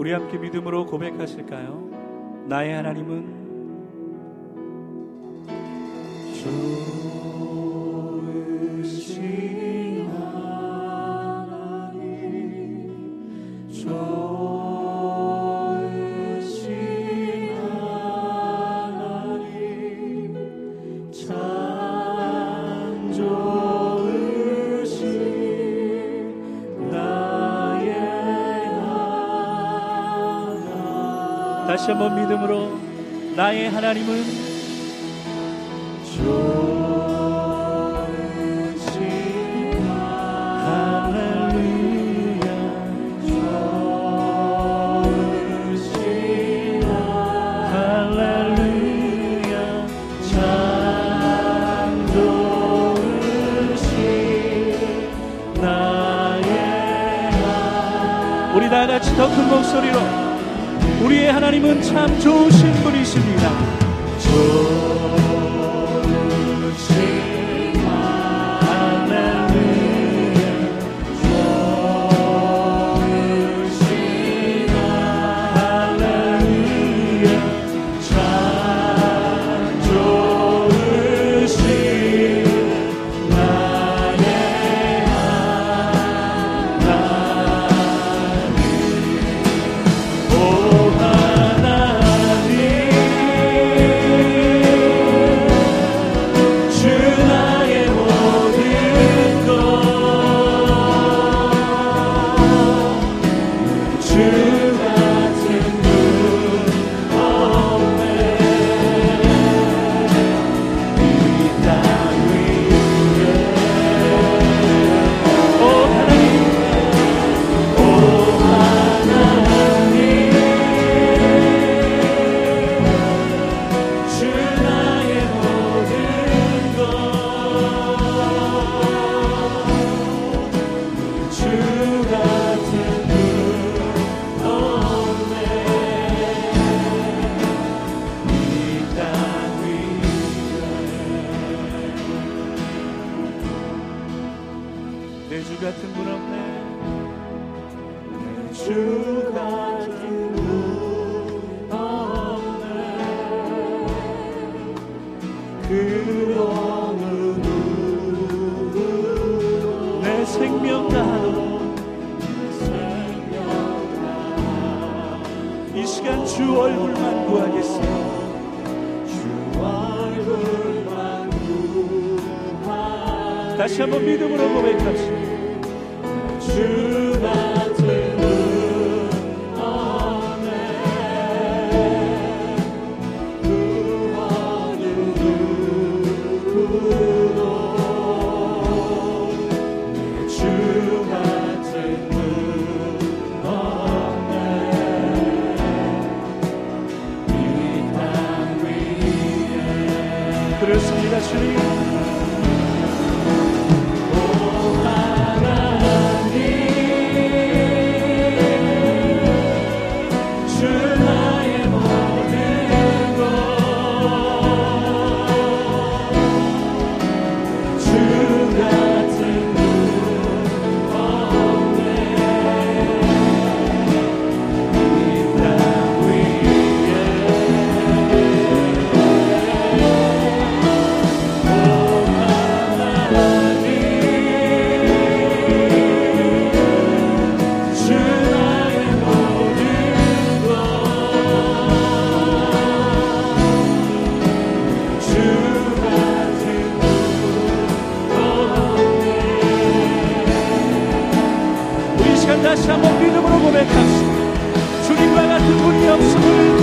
우리 함께 믿음으로 고백하실까요? 나의 하나님은 좋으신 하나님 다시 한번 믿음으로 나의 하나님은 좋으신 할렐루야 좋으신 할렐루야. 참 좋으신 나의 하나님. 우리 다 같이 더 큰 목소리로 우리의 하나님은 참 좋으신 분이십니다. 다시 한번 믿음으로 고백합시다. 주 같은 분그 어느 누구도 내주 같은 분 없네 이땅 위에 그렇습니다 주님 다시 한번 믿음으로 고백합시다. 주님과 같은 분이 없음을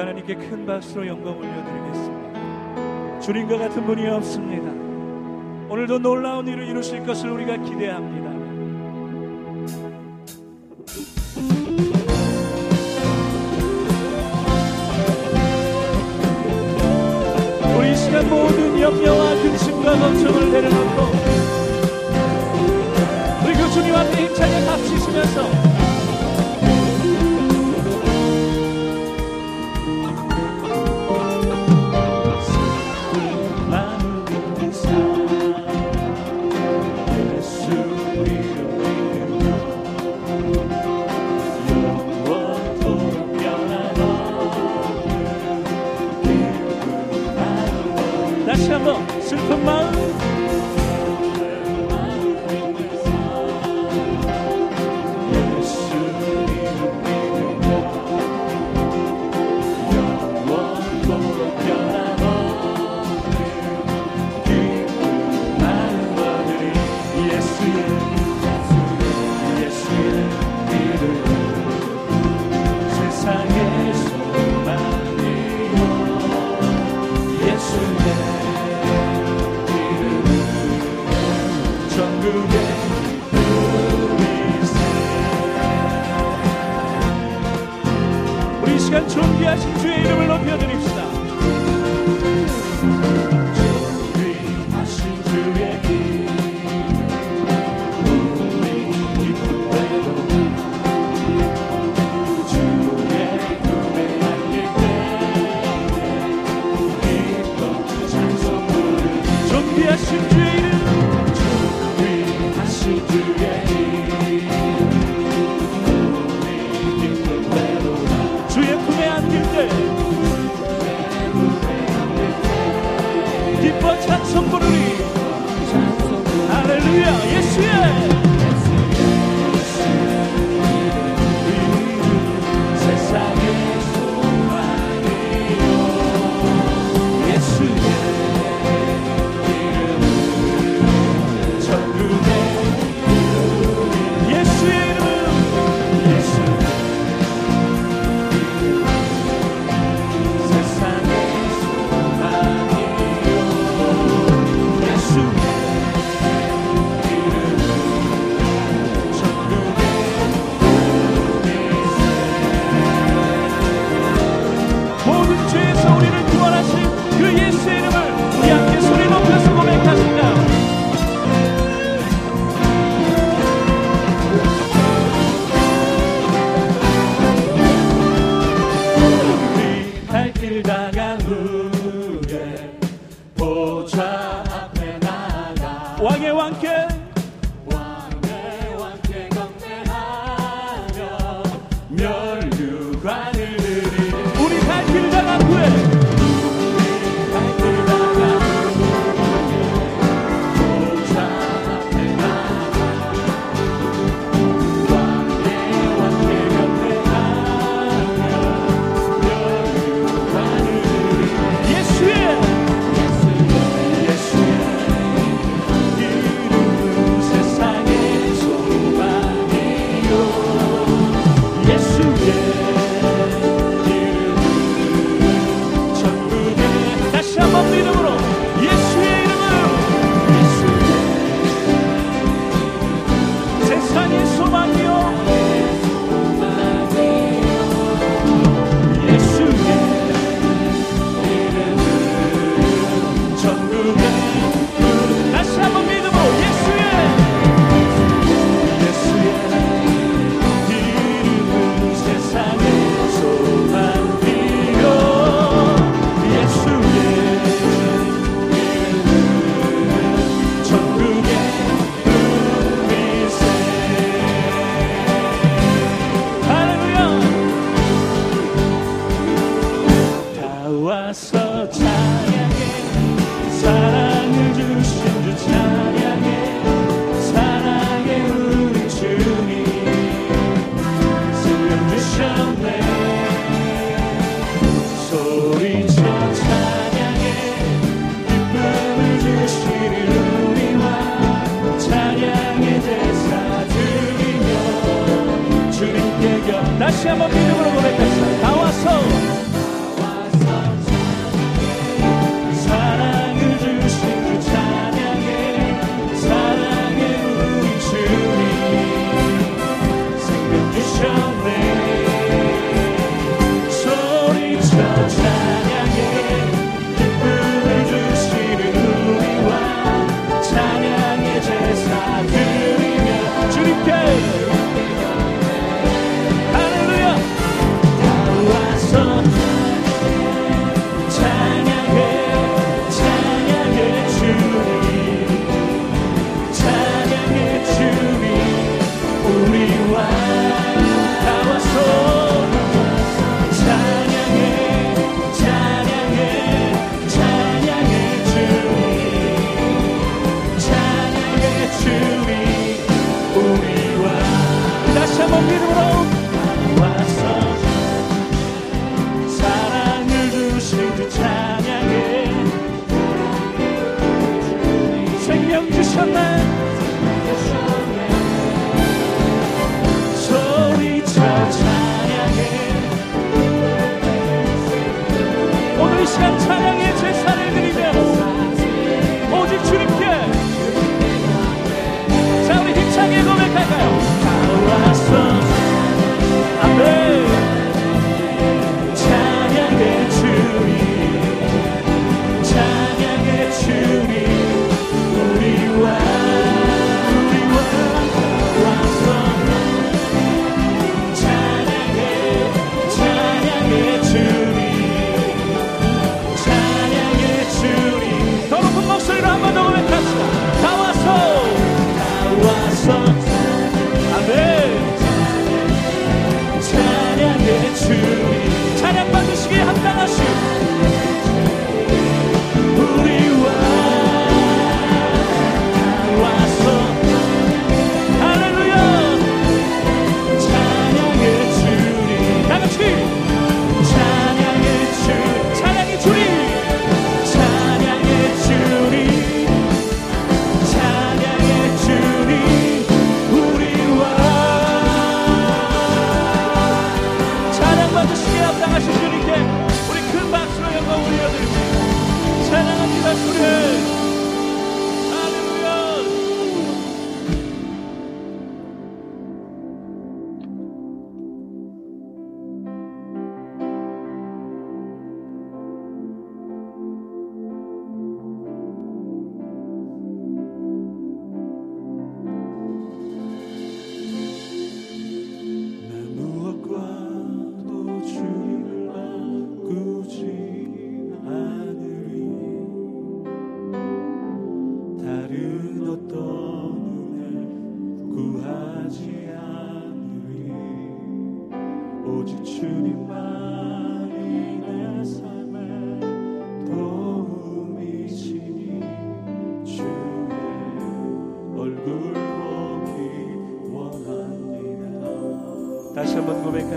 하나님께 큰 박수로 영광 올려드리겠습니다. 주님과 같은 분이 없습니다. 오늘도 놀라운 일을 이루실 것을 우리가 기대합니다. 우리 시간 모든 염려와 근심과 걱정을 내려놓고 그리고 주님 앞에 힘차게 박치시면서 Amen. 다시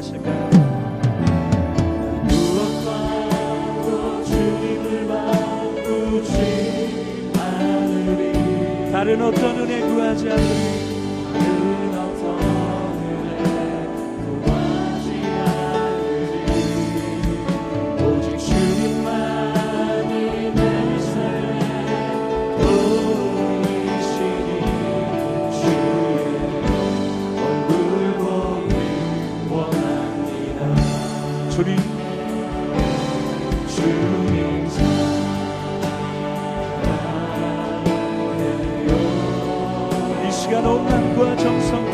하실까요? 다른 어떤 은혜 구하지 않으리 大都难过了成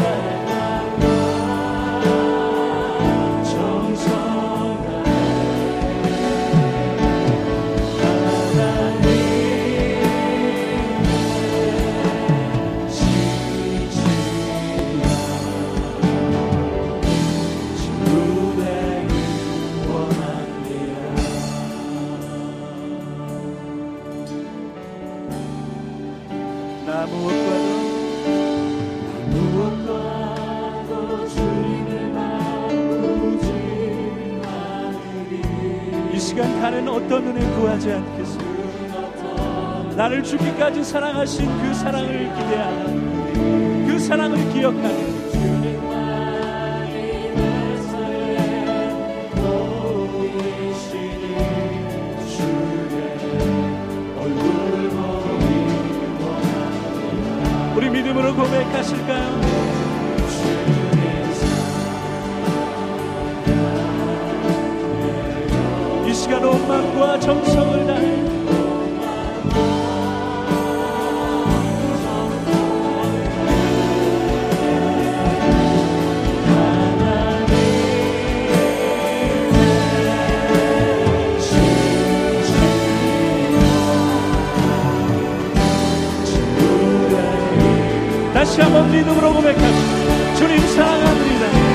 시간 가는 어떤 은혜 구하지 않겠소 나를 죽기까지 사랑하신 그 사랑을 기대하는 그 사랑을 기억하는 우리 믿음으로 고백하실까요? 시간 온 마음과 정성을 다해. 다시 한번 믿음으로 고백합시다. 주님 사랑합니다